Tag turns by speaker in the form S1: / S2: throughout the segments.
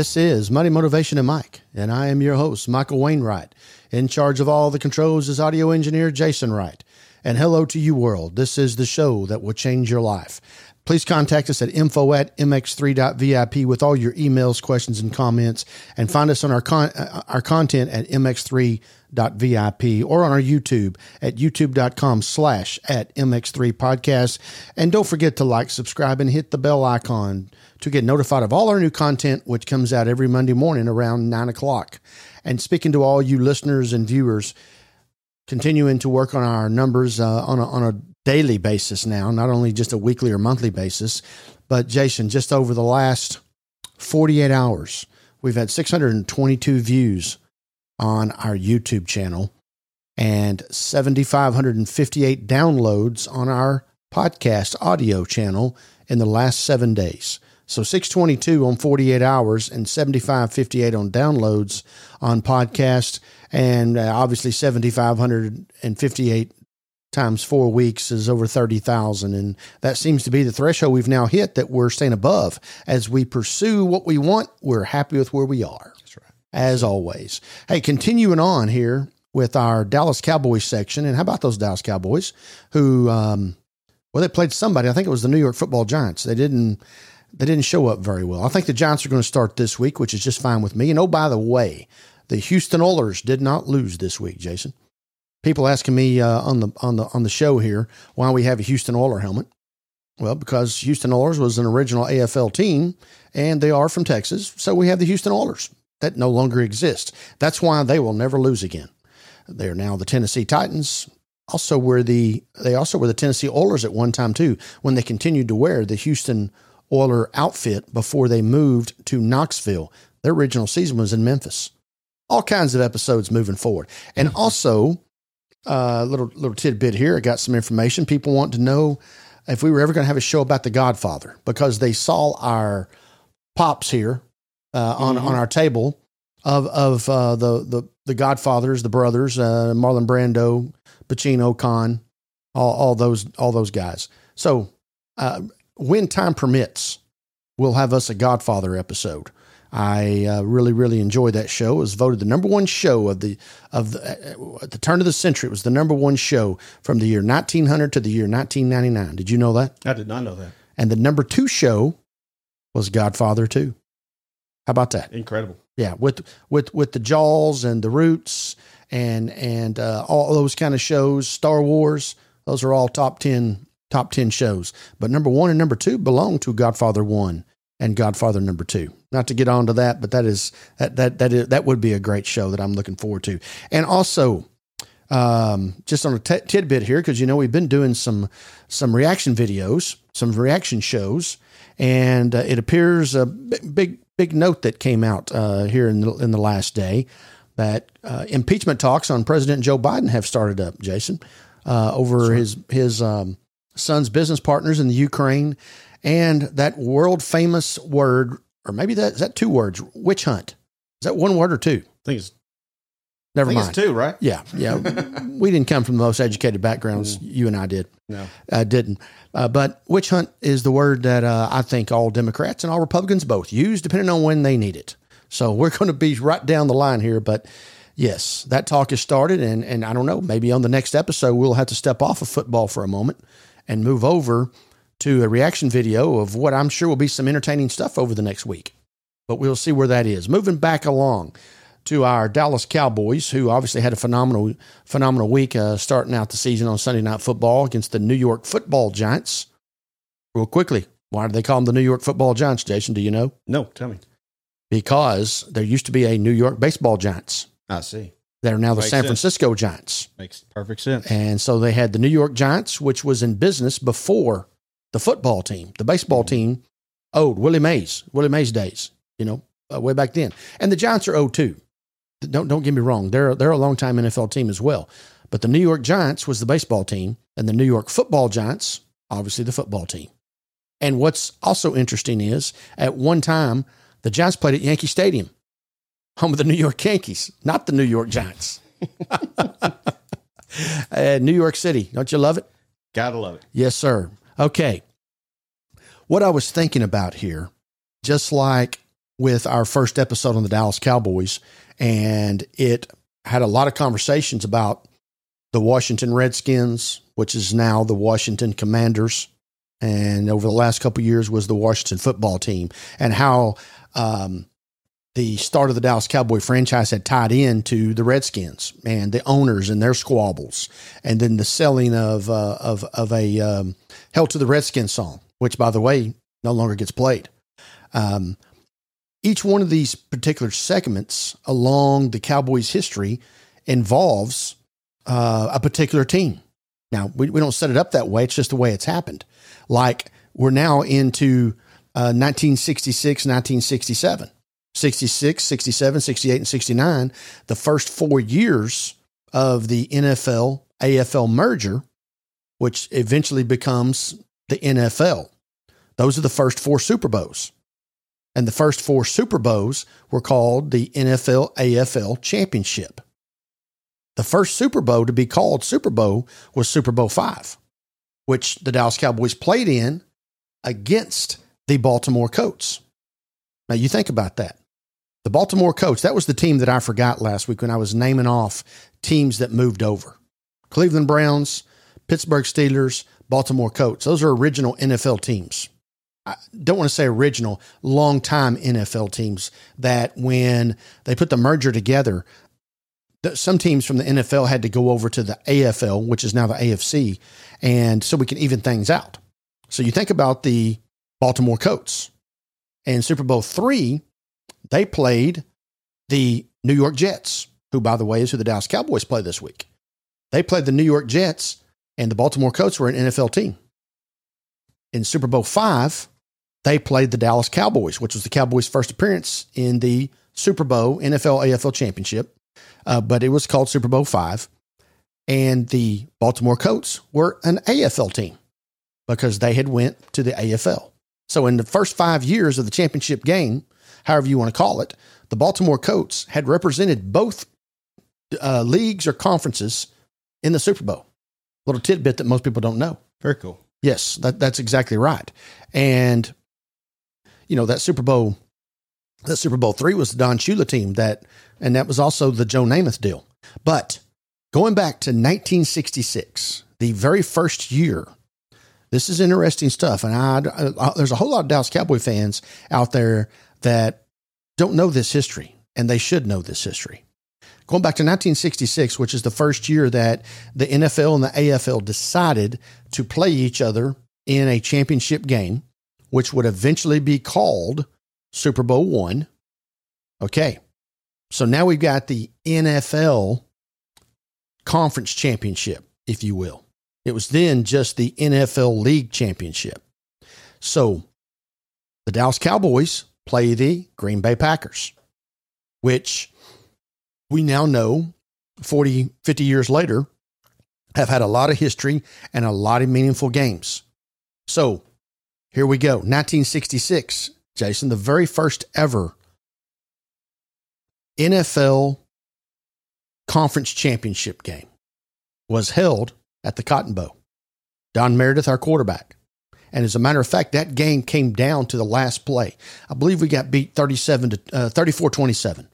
S1: This is Money Motivation and Mike, and I am your host, Michael Wainwright. In charge of all the controls is audio engineer Jason Wright. And hello to you, world. This is the show that will change your life. Please contact us at info at mx3.vip with all your emails, questions, and comments, and find us on our con- uh, our content at mx3.vip or on our YouTube at youtube.com slash at mx3 podcast. And don't forget to like, subscribe, and hit the bell icon to get notified of all our new content, which comes out every Monday morning around 9 o'clock. And speaking to all you listeners and viewers, continuing to work on our numbers uh, on, a, on a daily basis now, not only just a weekly or monthly basis, but Jason, just over the last 48 hours, we've had 622 views on our YouTube channel and 7,558 downloads on our podcast audio channel in the last seven days. So 622 on 48 hours and 7558 on downloads on podcast and uh, obviously 7558 times 4 weeks is over 30,000 and that seems to be the threshold we've now hit that we're staying above as we pursue what we want we're happy with where we are.
S2: That's right.
S1: As always. Hey, continuing on here with our Dallas Cowboys section and how about those Dallas Cowboys who um well they played somebody I think it was the New York Football Giants. They didn't they didn't show up very well. I think the Giants are going to start this week, which is just fine with me. And oh, by the way, the Houston Oilers did not lose this week, Jason. People asking me uh, on the on the on the show here why we have a Houston Oiler helmet. Well, because Houston Oilers was an original AFL team, and they are from Texas, so we have the Houston Oilers that no longer exist. That's why they will never lose again. They are now the Tennessee Titans. Also, were the they also were the Tennessee Oilers at one time too, when they continued to wear the Houston Oiler outfit before they moved to Knoxville. Their original season was in Memphis. All kinds of episodes moving forward. And also, a uh, little little tidbit here. I got some information. People want to know if we were ever going to have a show about The Godfather because they saw our pops here uh, on
S2: Mhm.
S1: on our table of of uh, the the the Godfathers, the brothers, uh, Marlon Brando, Pacino, Caan, all all those all those guys. So uh, when time permits, we'll have us a Godfather episode. I uh, really, really enjoyed that show. It was voted the number one show of the of the uh, at the turn of the century. It was the number one show from the year 1900 to the year 1999. Did you know that?
S2: I did not know that.
S1: And the number two show was Godfather 2. How about that?
S2: Incredible.
S1: Yeah, with with with the Jaws and the Roots and and uh, all those kind of shows, Star Wars. Those are all top ten top ten shows. But number one and number two belong to Godfather one and Godfather number two. Not to get on to that, but that is that that that is, that would be a great show that I'm looking forward to. And also, um, just on a t- tidbit here, because you know we've been doing some some reaction videos, some reaction shows, and uh, it appears a big big, big note that came out uh, here in the, in the last day that uh, impeachment talks on President Joe Biden have started up. Jason, uh, over his his um, son's business partners in the Ukraine, and that world famous word, or maybe that is that two words, witch hunt. Is that one word or two?
S2: I think it's, I
S1: Never
S2: think
S1: mind.
S2: it's two, right?
S1: Yeah, yeah. we didn't come from the most educated backgrounds. You and I did.
S2: No.
S1: Uh, didn't. Uh, but witch hunt is the word that uh, I think all Democrats and all Republicans both use, depending on when they need it. So we're going to be right down the line here. But yes, that talk has started, and and I don't know. Maybe on the next episode we'll have to step off of football for a moment and move over to a reaction video of what I'm sure will be some entertaining stuff over the next week. But we'll see where that is. Moving back along to our Dallas Cowboys, who obviously had a phenomenal, phenomenal week uh, starting out the season on Sunday Night Football against the New York Football Giants. Real quickly, why do they call them the New York Football Giants? Jason, do you know?
S2: No, tell me.
S1: Because there used to be a New York Baseball Giants.
S2: I see.
S1: They're now the
S2: Makes
S1: San
S2: sense.
S1: Francisco Giants.
S2: Makes perfect sense.
S1: And so they had the New York Giants, which was in business before the football team. The baseball team owed Willie Mays, Willie Mays days, you know, uh, way back then. And the Giants are owed too. Don't don't get me wrong; they're they're a long time NFL team as well. But the New York Giants was the baseball team, and the New York Football Giants, obviously the football team. And what's also interesting is at one time the Giants played at Yankee Stadium, home of the New York Yankees, not the New York Giants. uh, New York City, don't you love it?
S2: Gotta love it.
S1: Yes, sir. Okay. What I was thinking about here, just like with our first episode on the Dallas Cowboys, and it had a lot of conversations about the Washington Redskins, which is now the Washington Commanders, and over the last couple years was the Washington football team, and how um, the start of the Dallas Cowboy franchise had tied in to the Redskins and the owners and their squabbles, and then the selling of uh, of of a um, "Hail to the Redskins" song, which, by the way, no longer gets played. Um, each one of these particular segments along the Cowboys' history involves uh, a particular team. Now, we, we don't set it up that way, it's just the way it's happened. Like we're now into uh, 1966, 1967, 66, 67, 68, and 69, the first four years of the NFL AFL merger, which eventually becomes the NFL. Those are the first four Super Bowls. And the first four Super Bowls were called the NFL AFL Championship. The first Super Bowl to be called Super Bowl was Super Bowl five, which the Dallas Cowboys played in against the Baltimore Colts. Now, you think about that. The Baltimore Colts, that was the team that I forgot last week when I was naming off teams that moved over Cleveland Browns, Pittsburgh Steelers, Baltimore Colts. Those are original NFL teams. I don't want to say original, long-time NFL teams that when they put the merger together, some teams from the NFL had to go over to the AFL, which is now the AFC, and so we can even things out. So you think about the Baltimore Colts and Super Bowl three, they played the New York Jets, who, by the way, is who the Dallas Cowboys play this week. They played the New York Jets, and the Baltimore Colts were an NFL team. In Super Bowl five, they played the Dallas Cowboys, which was the Cowboys' first appearance in the Super Bowl NFL AFL Championship, uh, but it was called Super Bowl five. And the Baltimore Colts were an AFL team because they had went to the AFL. So in the first five years of the championship game, however you want to call it, the Baltimore Colts had represented both uh, leagues or conferences in the Super Bowl. Little tidbit that most people don't know.
S2: Very cool.
S1: Yes, that, that's exactly right. And you know that Super Bowl, that Super Bowl three was the Don Shula team that, and that was also the Joe Namath deal. But going back to 1966, the very first year this is interesting stuff, and I, I, there's a whole lot of Dallas Cowboy fans out there that don't know this history, and they should know this history. Going back to 1966, which is the first year that the NFL and the AFL decided to play each other in a championship game, which would eventually be called Super Bowl one. Okay, so now we've got the NFL conference championship, if you will. It was then just the NFL League Championship. So the Dallas Cowboys play the Green Bay Packers, which we now know 40, 50 years later have had a lot of history and a lot of meaningful games. So here we go. 1966, Jason, the very first ever NFL conference championship game was held at the Cotton Bowl. Don Meredith, our quarterback. And as a matter of fact, that game came down to the last play. I believe we got beat 37 to uh, 34 27.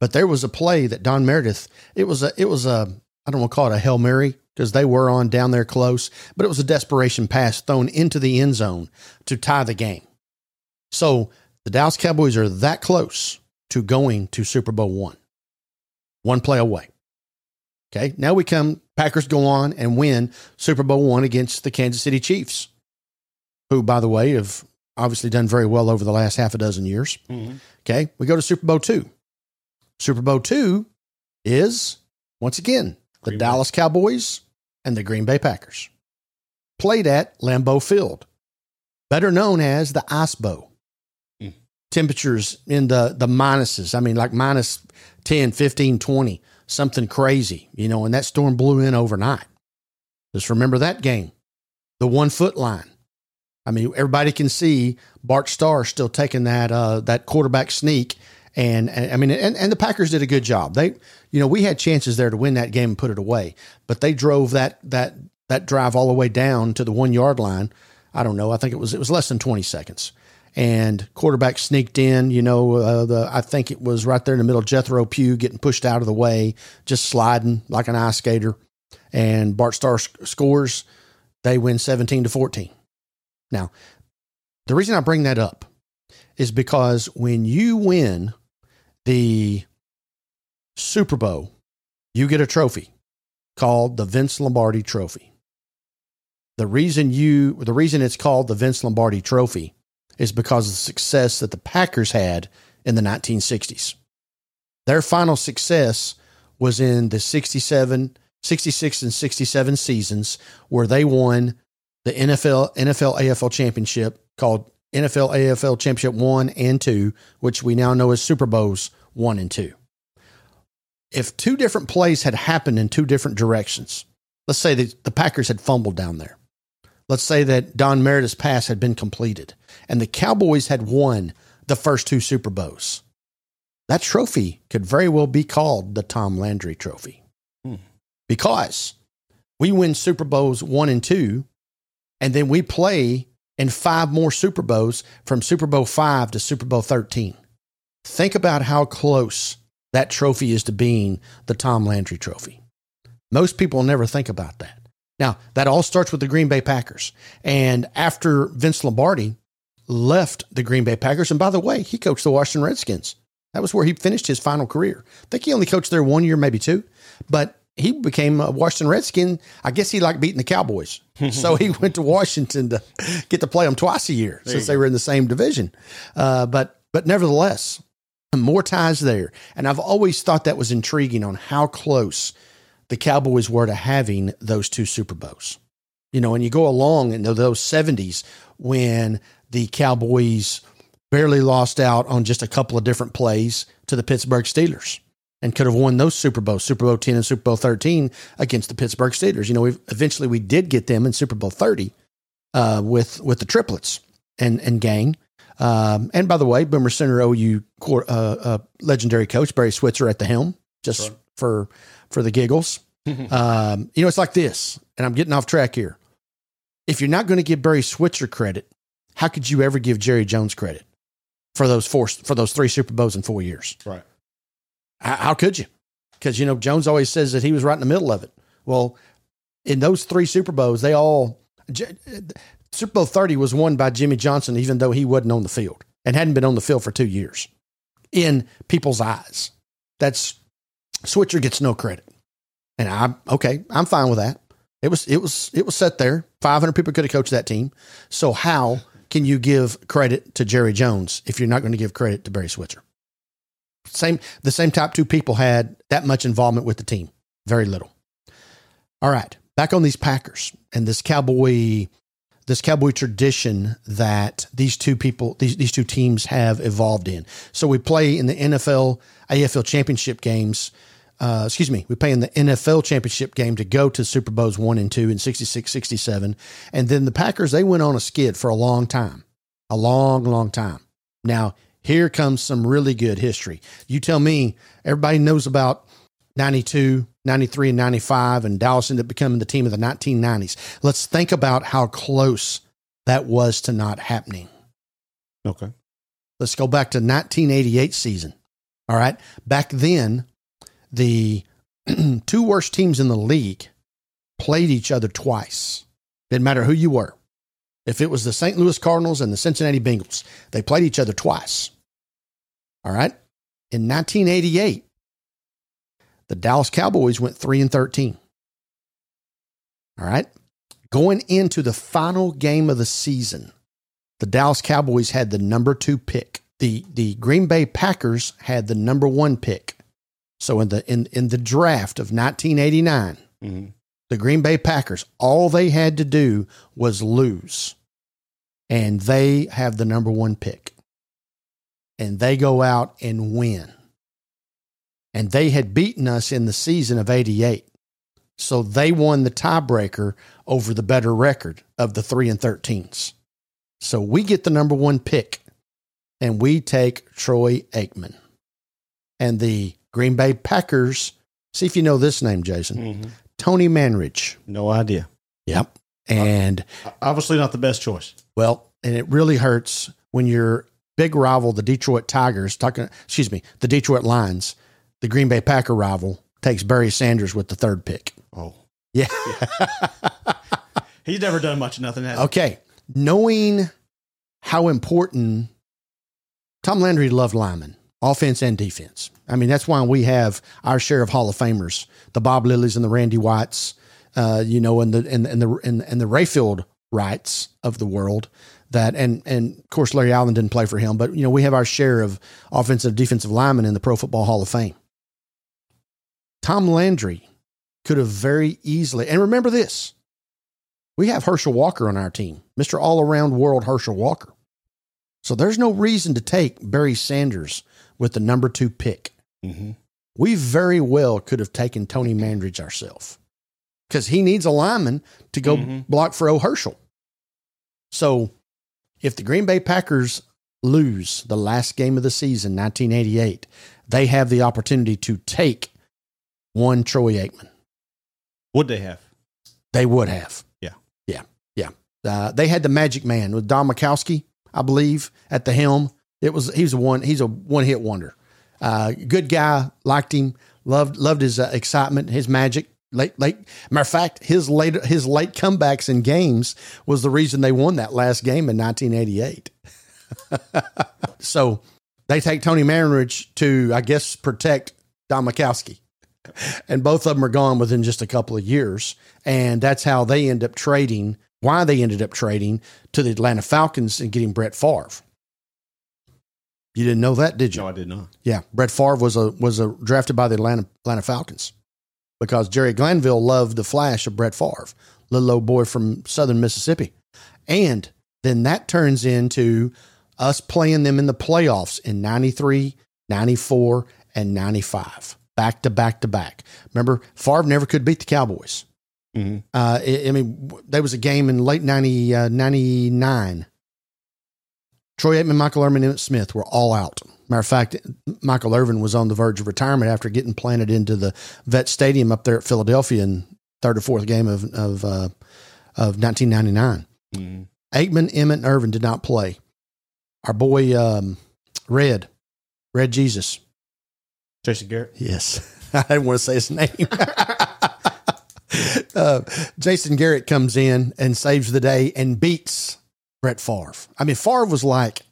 S1: But there was a play that Don Meredith, it was a, it was a, I don't want to call it a Hail Mary because they were on down there close, but it was a desperation pass thrown into the end zone to tie the game. So the Dallas Cowboys are that close to going to Super Bowl one, one play away. Okay. Now we come, Packers go on and win Super Bowl one against the Kansas City Chiefs, who, by the way, have obviously done very well over the last half a dozen years. Mm-hmm. Okay. We go to Super Bowl two. Super Bowl two is, once again, the Green Dallas Bay. Cowboys and the Green Bay Packers. Played at Lambeau Field, better known as the Ice Bowl. Mm. Temperatures in the, the minuses, I mean, like minus 10, 15, 20 something crazy, you know, and that storm blew in overnight. Just remember that game, the one foot line. I mean, everybody can see Bart Starr still taking that uh, that quarterback sneak, and, and I mean, and, and the Packers did a good job. They, you know, we had chances there to win that game and put it away, but they drove that that that drive all the way down to the one yard line. I don't know. I think it was it was less than twenty seconds, and quarterback sneaked in. You know, uh, the I think it was right there in the middle. Jethro Pugh getting pushed out of the way, just sliding like an ice skater, and Bart Starr sc- scores. They win seventeen to fourteen. Now, the reason I bring that up is because when you win the Super Bowl, you get a trophy called the Vince Lombardi Trophy. The reason you the reason it's called the Vince Lombardi Trophy is because of the success that the Packers had in the 1960s. Their final success was in the 67, 66 and 67 seasons where they won the NFL NFL AFL championship called NFL AFL Championship 1 and 2, which we now know as Super Bowls 1 and 2. If two different plays had happened in two different directions, let's say the Packers had fumbled down there. Let's say that Don Meredith's pass had been completed and the Cowboys had won the first two Super Bowls. That trophy could very well be called the Tom Landry Trophy
S2: Hmm.
S1: because we win Super Bowls one and two, and then we play in five more Super Bowls from Super Bowl five to Super Bowl 13. Think about how close that trophy is to being the Tom Landry Trophy. Most people never think about that. Now, that all starts with the Green Bay Packers. And after Vince Lombardi left the Green Bay Packers, and by the way, he coached the Washington Redskins. That was where he finished his final career. I think he only coached there one year, maybe two, but he became a Washington Redskin. I guess he liked beating the Cowboys. so he went to Washington to get to play them twice a year since they were in the same division. Uh, but but nevertheless, more ties there. And I've always thought that was intriguing on how close the Cowboys were to having those two Super Bowls. You know, and you go along in those 70s when the Cowboys barely lost out on just a couple of different plays to the Pittsburgh Steelers and could have won those Super Bowls, Super Bowl 10 and Super Bowl 13 against the Pittsburgh Steelers. You know, eventually we did get them in Super Bowl 30 uh, with with the triplets and and gang. Um, and by the way, Boomer Sooner OU uh, uh, legendary coach Barry Switzer at the helm, just. For for the giggles. um, you know, it's like this, and I'm getting off track here. If you're not going to give Barry Switzer credit, how could you ever give Jerry Jones credit for those four for those three Super Bowls in four years?
S2: Right.
S1: How, how could you? Because you know Jones always says that he was right in the middle of it. Well, in those three Super Bowls, they all J- Super Bowl thirty was won by Jimmy Johnson, even though he wasn't on the field and hadn't been on the field for two years. In people's eyes, that's Switzer gets no credit, and I'm okay. I'm fine with that. It was it was it was set there. Five hundred people could have coached that team. So how can you give credit to Jerry Jones if you're not going to give credit to Barry Switzer? Same the same top two people had that much involvement with the team. Very little. All right, back on these Packers and this cowboy this cowboy tradition that these two people these, these two teams have evolved in. So we play in the NFL AFL championship games. Uh, excuse me, we play in the NFL championship game to go to Super Bowls 1 and 2 in 66 67. And then the Packers, they went on a skid for a long time, a long, long time. Now, here comes some really good history. You tell me, everybody knows about 92, 93, and 95, and Dallas ended up becoming the team of the 1990s. Let's think about how close that was to not happening.
S2: Okay.
S1: Let's go back to 1988 season. All right. Back then, the two worst teams in the league played each other twice. Didn't matter who you were. If it was the St. Louis Cardinals and the Cincinnati Bengals, they played each other twice. All right. In 1988, the Dallas Cowboys went 3 and 13. All right. Going into the final game of the season, the Dallas Cowboys had the number two pick. The the Green Bay Packers had the number one pick. So in the in, in the draft of 1989,
S2: hmm
S1: the Green Bay Packers, all they had to do was lose. And they have the number one pick. And they go out and win. And they had beaten us in the season of 88. So they won the tiebreaker over the better record of the 3 and 13s. So we get the number one pick and we take Troy Aikman. And the Green Bay Packers, see if you know this name, Jason.
S2: hmm
S1: Tony Mandarich.
S2: No idea.
S1: Yep. And
S2: Obviously, not the best choice.
S1: well, and it really hurts when your big rival, the Detroit Tigers, talking, excuse me, the Detroit Lions, the Green Bay Packer rival, takes Barry Sanders with the third pick.
S2: Oh,
S1: Yeah.
S2: he's never done much of nothing. Has he?
S1: okay. Knowing how important Tom Landry loved linemen, offense and defense. I mean, that's why we have our share of Hall of Famers, the Bob Lillies and the Randy Whites, uh, you know, and the and, the and the and, and the Rayfield Wrights of the world. That and and of course Larry Allen didn't play for him, but you know we have our share of offensive defensive linemen in the Pro Football Hall of Fame. Tom Landry could have very easily, and remember this: we have Herschel Walker on our team, Mister All Around World Herschel Walker. So there's no reason to take Barry Sanders with the number two pick.
S2: Mhm.
S1: We very well could have taken Tony Mandarich ourselves because he needs a lineman to go
S2: Mhm.
S1: block for O'Herschel. So if the Green Bay Packers lose the last game of the season, 1988, they have the opportunity to take one Troy Aikman.
S2: Would they have?
S1: They would have.
S2: Yeah.
S1: Yeah. Yeah. Uh, they had the magic man with Don Majkowski, I believe, at the helm. It was he's a one he's a one hit wonder. Uh, good guy, liked him, loved loved his uh, excitement, his magic. Late, late. Matter of fact, his late his late comebacks in games was the reason they won that last game in 1988. so they take Tony Mandarich to, I guess, protect Don Majkowski and both of them are gone within just a couple of years. And that's how they end up trading, why they ended up trading to the Atlanta Falcons and getting Brett Favre. You didn't know that, did you?
S2: No, I did not.
S1: Yeah, Brett Favre was a was a drafted by the Atlanta Atlanta Falcons because Jerry Glanville loved the flash of Brett Favre, little old boy from Southern Mississippi, and then that turns into us playing them in the playoffs in 93, 94, and 95, back to back to back. Remember, Favre never could beat the Cowboys.
S2: Hmm
S1: Uh, I, I mean, there was a game in late 90, uh, 99. Troy Aikman, Michael Irvin, and Emmitt Smith were all out. Matter of fact, Michael Irvin was on the verge of retirement after getting planted into the vet stadium up there at Philadelphia in third or fourth game of of uh, of 1999.
S2: hmm
S1: Aikman, Emmitt, and Irvin did not play. Our boy um, Red, Red Jesus.
S2: Jason Garrett.
S1: Yes, I didn't want to say his name. uh, Jason Garrett comes in and saves the day and beats Brett Favre. I mean, Favre was like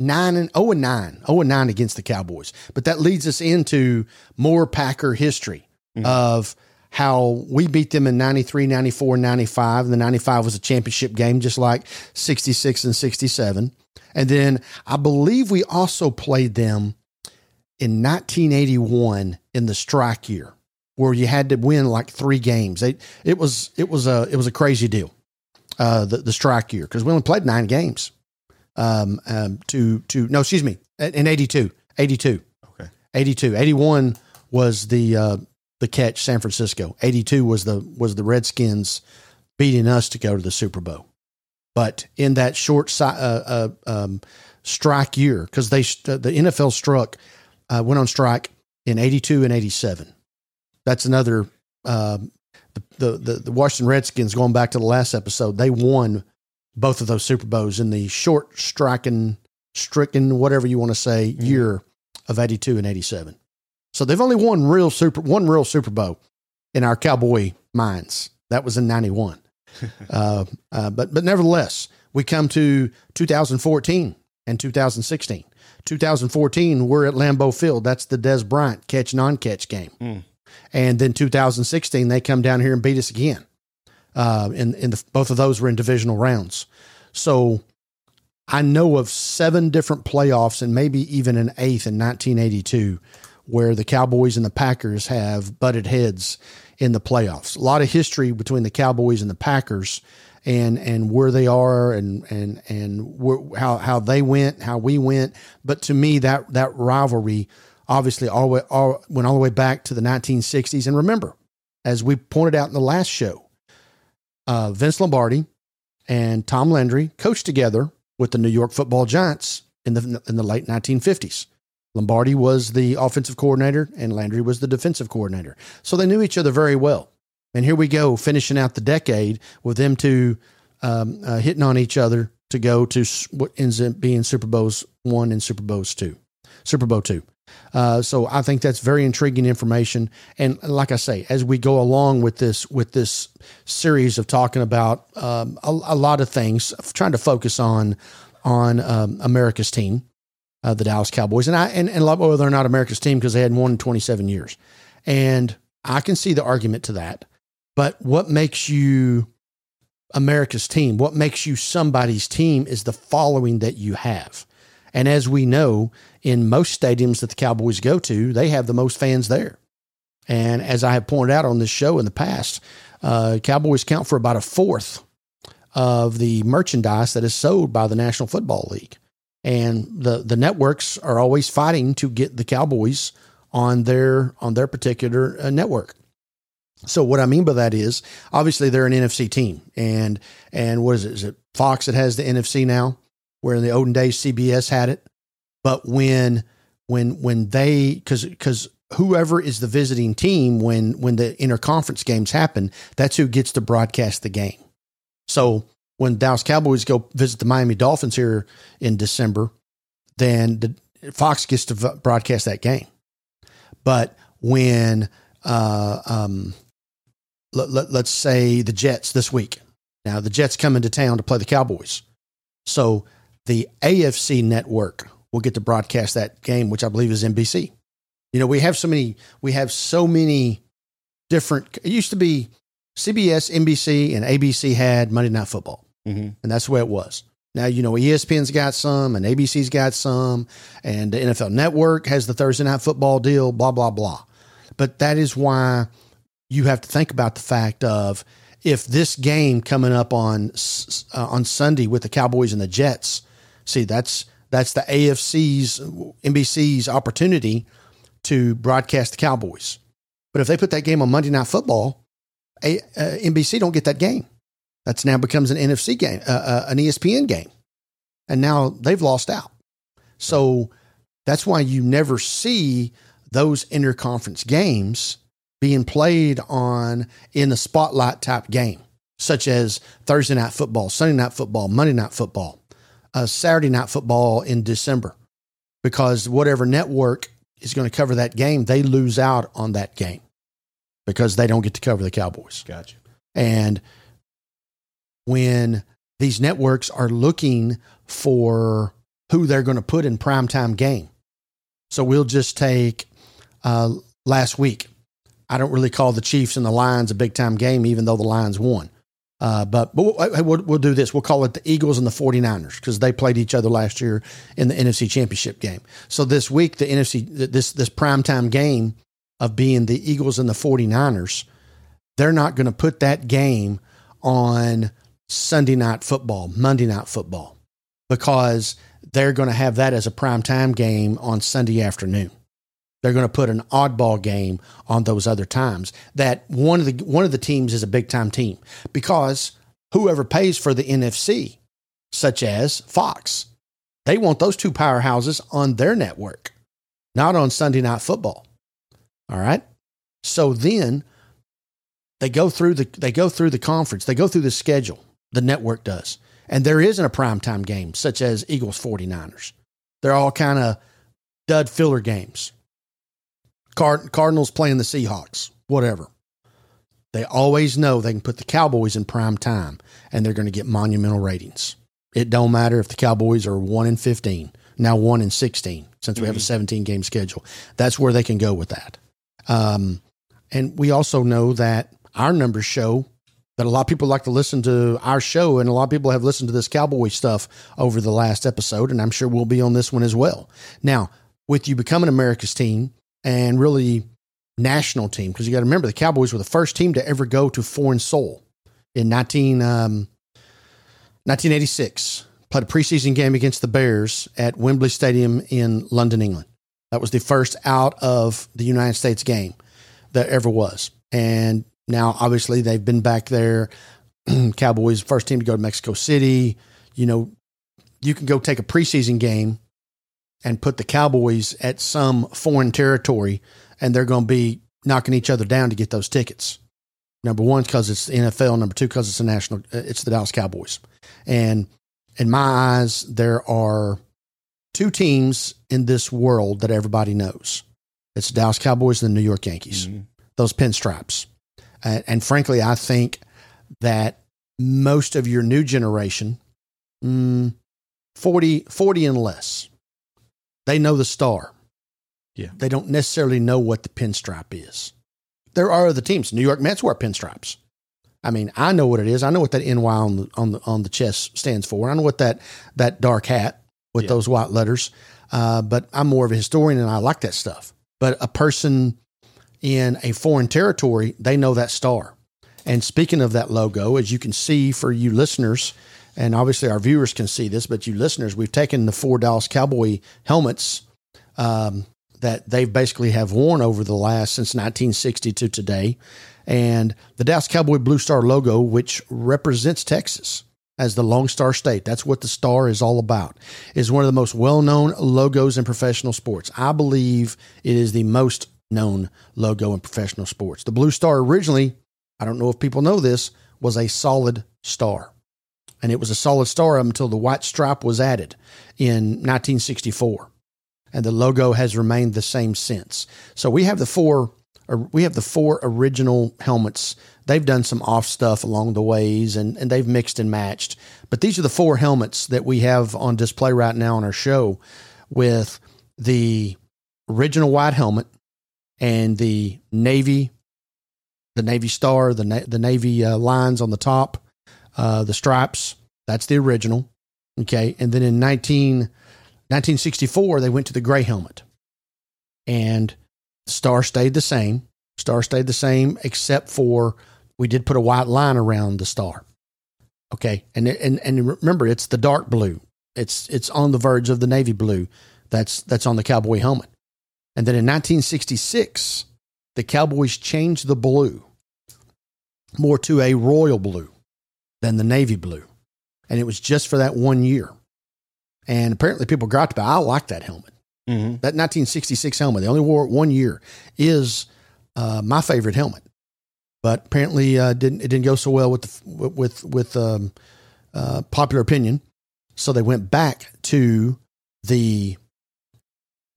S1: nine and zero and nine, zero and nine against the Cowboys. But that leads us into more Packer history
S2: Mhm.
S1: of how we beat them in 93, 94, 95. And the 95 was a championship game, just like 66 and 67. And then I believe we also played them in 1981 in the strike year where you had to win like three games. They, it was it was a it was a crazy deal. Uh, the the strike year because we only played nine games. Um, um, to to no, excuse me, in 82, 82,
S2: Okay.
S1: 82, 81 was the uh, the catch San Francisco. 82 was the was the Redskins beating us to go to the Super Bowl. But in that short si- uh, uh, um, strike year, because they the NFL struck uh, went on strike in 82 and 87. That's another um, the, the the Washington Redskins going back to the last episode. They won both of those Super Bowls in the short striking stricken whatever you want to say
S2: Mhm.
S1: year of 82 and 87. So they've only won real super one real Super Bowl in our cowboy minds. That was in 91. uh, uh, but but nevertheless, we come to 2014 and 2016. 2014, we're at Lambeau Field. That's the Dez Bryant catch non catch game.
S2: Mm.
S1: And then 2016, they come down here and beat us again. Uh, in in the, both of those were in divisional rounds. So I know of seven different playoffs and maybe even an eighth in 1982 where the Cowboys and the Packers have butted heads in the playoffs. A lot of history between the Cowboys and the Packers and and where they are and and and where, how how they went, how we went. But to me, that that rivalry obviously all, way, all went all the way back to the 1960s. And remember, as we pointed out in the last show, uh, Vince Lombardi and Tom Landry coached together with the New York Football Giants in the in the late 1950s. Lombardi was the offensive coordinator and Landry was the defensive coordinator. So they knew each other very well. And here we go, finishing out the decade with them two um, uh, hitting on each other to go to what ends up being Super Bowls one and Super Bowls two, Super Bowl two. Uh, so I think that's very intriguing information. And like I say, as we go along with this with this series of talking about um, a, a lot of things, trying to focus on on um, America's team, uh, the Dallas Cowboys, and I and, and lot whether they're not America's team because they hadn't won in 27 years, and I can see the argument to that. But what makes you America's team? What makes you somebody's team is the following that you have. And as we know, in most stadiums that the Cowboys go to, they have the most fans there. And as I have pointed out on this show in the past, uh, Cowboys count for about a fourth of the merchandise that is sold by the National Football League. And the, the networks are always fighting to get the Cowboys on their on their particular uh, network. So what I mean by that is obviously they're an NFC team, and and what is it? Is it Fox that has the NFC now? Where in the olden days CBS had it, but when when when they because because whoever is the visiting team when when the interconference games happen, that's who gets to broadcast the game. So when Dallas Cowboys go visit the Miami Dolphins here in December, then the Fox gets to v- broadcast that game. But when uh, um, let, let, let's say the Jets this week. Now the Jets come into town to play the Cowboys. So the AFC network will get to broadcast that game, which I believe is NBC. You know, we have so many we have so many different it used to be CBS, NBC, and ABC had Monday Night Football.
S2: Mm-hmm.
S1: And that's the way it was. Now, you know, ESPN's got some and ABC's got some, and the NFL Network has the Thursday Night Football deal, blah, blah, blah. But that is why you have to think about the fact of if this game coming up on uh, on Sunday with the Cowboys and the Jets, see that's that's the AFC's NBC's opportunity to broadcast the Cowboys. But if they put that game on Monday Night Football, A, uh, NBC don't get that game. That's now becomes an NFC game, uh, uh, an ESPN game, and now they've lost out. So that's why you never see those interconference games being played on in the spotlight type game, such as Thursday night football, Sunday night football, Monday night football, uh, Saturday night football in December, because whatever network is going to cover that game, they lose out on that game because they don't get to cover the Cowboys.
S2: Gotcha.
S1: And when these networks are looking for who they're going to put in primetime game. So we'll just take uh, last week. I don't really call the Chiefs and the Lions a big time game, even though the Lions won. Uh, but but we'll, we'll, we'll do this. We'll call it the Eagles and the 49ers because they played each other last year in the NFC Championship game. So this week, the NFC, this, this primetime game of being the Eagles and the 49ers, they're not going to put that game on Sunday night football, Monday night football, because they're going to have that as a primetime game on Sunday afternoon. They're going to put an oddball game on those other times. That one of the one of the teams is a big time team because whoever pays for the NFC, such as Fox, they want those two powerhouses on their network, not on Sunday night football. All right. So then they go through the they go through the conference, they go through the schedule, the network does. And there isn't a primetime game such as Eagles 49ers. They're all kind of dud filler games. Card- Cardinals playing the Seahawks, whatever. They always know they can put the Cowboys in prime time and they're going to get monumental ratings. It don't matter if the Cowboys are 1 in 15, now 1 in 16 since we have a 17 game schedule. That's where they can go with that. Um, and we also know that our numbers show that a lot of people like to listen to our show, and a lot of people have listened to this cowboy stuff over the last episode, and I'm sure we'll be on this one as well. Now, with you becoming America's team and really national team, because you got to remember the Cowboys were the first team to ever go to foreign soul in 19, um, 1986. Played a preseason game against the Bears at Wembley Stadium in London, England. That was the first out of the United States game that ever was. And now, obviously, they've been back there. Cowboys, first team to go to Mexico City. You know, you can go take a preseason game and put the Cowboys at some foreign territory, and they're going to be knocking each other down to get those tickets. Number one, because it's the NFL. Number two, because it's the national. It's the Dallas Cowboys, and in my eyes, there are two teams in this world that everybody knows. It's the Dallas Cowboys and the New York Yankees.
S2: Mhm.
S1: Those pinstripes, and, and frankly, I think that most of your new generation, mm, 40, 40 and less, they know the star.
S2: Yeah.
S1: They don't necessarily know what the pinstripe is. There are other teams. New York Mets wear pinstripes. I mean, I know what it is. I know what that NY on the on the on the chest stands for. I know what that that dark hat with
S2: Yeah.
S1: those white letters. Uh, but I'm more of a historian and I like that stuff. But a person in a foreign territory, they know that star. And speaking of that logo, as you can see for you listeners, and obviously our viewers can see this, but you listeners, we've taken the four Dallas Cowboy helmets um, that they've basically have worn over the last since 1960 to today, and the Dallas Cowboy Blue Star logo, which represents Texas as the Lone Star State. That's what the star is all about. Is one of the most well-known logos in professional sports. I believe it is the most known logo in professional sports. The Blue Star originally, I don't know if people know this, was a solid star. And it was a solid star until the white stripe was added in 1964. And the logo has remained the same since. So we have the four we have the four original helmets. They've done some off stuff along the ways and, and they've mixed and matched. But these are the four helmets that we have on display right now on our show with the original white helmet and the navy the navy star the na- the navy uh, lines on the top uh, the stripes that's the original okay? And then in 19, 1964 they went to the gray helmet. And the star stayed the same. Star stayed the same except for we did put a white line around the star okay? And and and remember it's the dark blue. It's it's on the verge of the navy blue. That's that's on the cowboy helmet. And then in 1966 the cowboys changed the blue more to a royal blue than the navy blue. And it was just for that one year. And apparently people griped about i like that helmet.
S2: Mhm.
S1: that 1966 helmet they only wore it one year is uh, my favorite helmet. But apparently uh, didn't it didn't go so well with the, with with um, uh, popular opinion. So they went back to the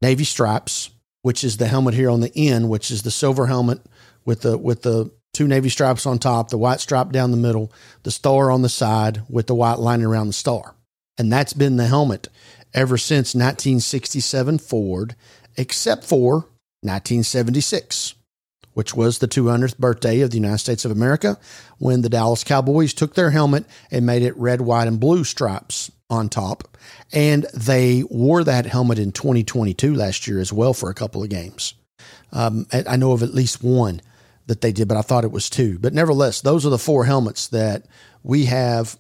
S1: navy stripes which is the helmet here on the end which is the silver helmet with the with the two navy stripes on top the white stripe down the middle the star on the side with the white lining around the star and that's been the helmet ever since 1967 forward except for 1976 which was the 200th birthday of the United States of America, when the Dallas Cowboys took their helmet and made it red, white, and blue stripes on top. And they wore that helmet in 2022 last year as well for a couple of games. Um, I know of at least one that they did, but I thought it was two. But nevertheless, those are the four helmets that we have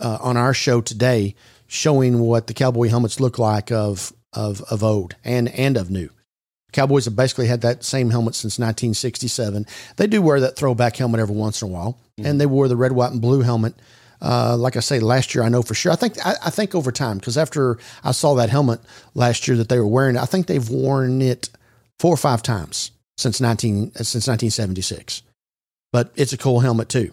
S1: uh, on our show today, showing what the cowboy helmets look like of of of old and and of new. Cowboys have basically had that same helmet since 1967. They do wear that throwback helmet every once in a while, and they wore the red, white, and blue helmet. Uh, like I say, last year I know for sure. I think I, I think over time because after I saw that helmet last year that they were wearing, I think they've worn it four or five times since 19 since 1976. But it's a cool helmet too.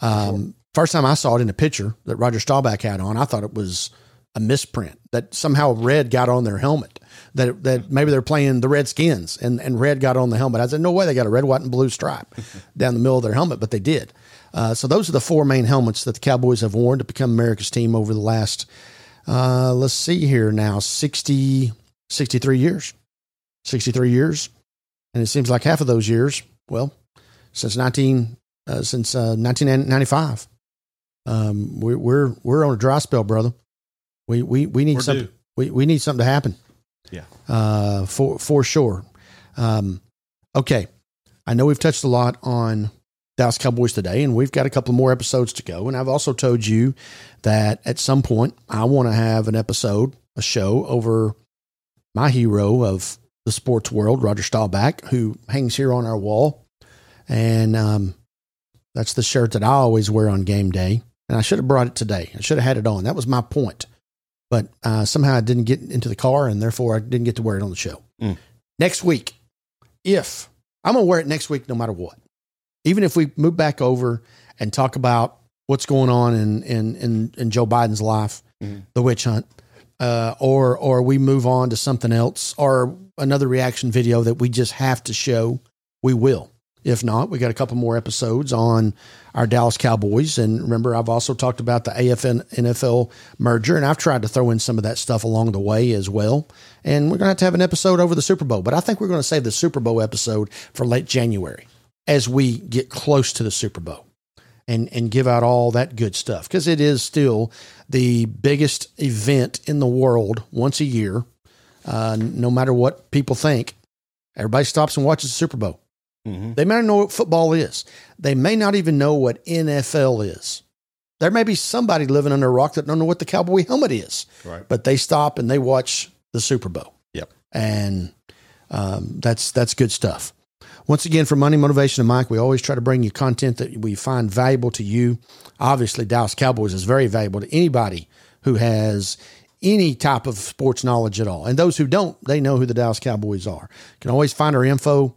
S1: Um, First time I saw it in a picture that Roger Staubach had on, I thought it was a misprint that somehow red got on their helmet. That that maybe they're playing the Redskins and and red got on the helmet. I said, no way, they got a red, white, and blue stripe down the middle of their helmet, but they did. Uh, so those are the four main helmets that the Cowboys have worn to become America's team over the last. Uh, let's see here now, 60, 63 years, 63 years, and it seems like half of those years, well, since nineteen uh, since uh, nineteen ninety five. Um, we, we're we're on a dry spell, brother. We we we need
S2: We're
S1: something.
S2: due.
S1: We we need something to happen.
S2: Yeah.
S1: Uh, for for sure. Um, okay, I know we've touched a lot on Dallas Cowboys today, and we've got a couple more episodes to go. And I've also told you that at some point I want to have an episode, a show over my hero of the sports world, Roger Staubach, who hangs here on our wall, and um, that's the shirt that I always wear on game day. And I should have brought it today. I should have had it on. That was my point. But uh, somehow I didn't get into the car, and therefore I didn't get to wear it on the show.
S2: Mm.
S1: Next week, if I'm going to wear it next week, no matter what, even if we move back over and talk about what's going on in in in, in Joe Biden's life, the witch hunt, uh, or or we move on to something else, or another reaction video that we just have to show, we will. If not, we got a couple more episodes on our Dallas Cowboys. And remember, I've also talked about the AFL NFL merger, and I've tried to throw in some of that stuff along the way as well. And we're going to have to have an episode over the Super Bowl, but I think we're going to save the Super Bowl episode for late January as we get close to the Super Bowl and, and give out all that good stuff because it is still the biggest event in the world once a year. Uh, no matter what people think, everybody stops and watches the Super Bowl.
S2: Mm-hmm.
S1: They may not know what football is. They may not even know what NFL is. There may be somebody living under a rock that don't know what the cowboy helmet is,
S2: Right.
S1: but they stop and they watch the Super Bowl,
S2: Yep.
S1: and um, that's that's good stuff. Once again, for Money Motivation and Mike, we always try to bring you content that we find valuable to you. Obviously, Dallas Cowboys is very valuable to anybody who has any type of sports knowledge at all. And those who don't, they know who the Dallas Cowboys are. You can always find our info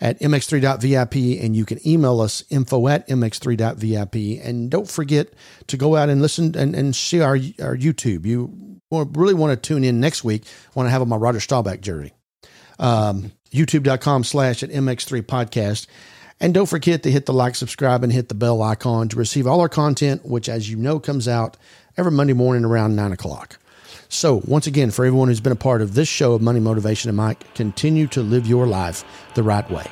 S1: at mx3.vip and you can email us info at mx3.vip. And don't forget to go out and listen and, and see our, our YouTube. You really want to tune in next week I want to have on my Roger Staubach jury. Um, YouTube.com slash at MX3 podcast. And don't forget to hit the like, subscribe, and hit the bell icon to receive all our content, which, as you know, comes out every Monday morning around nine o'clock. So, once again, for everyone who's been a part of this show of Money Motivation and Mike, continue to live your life the Wright way.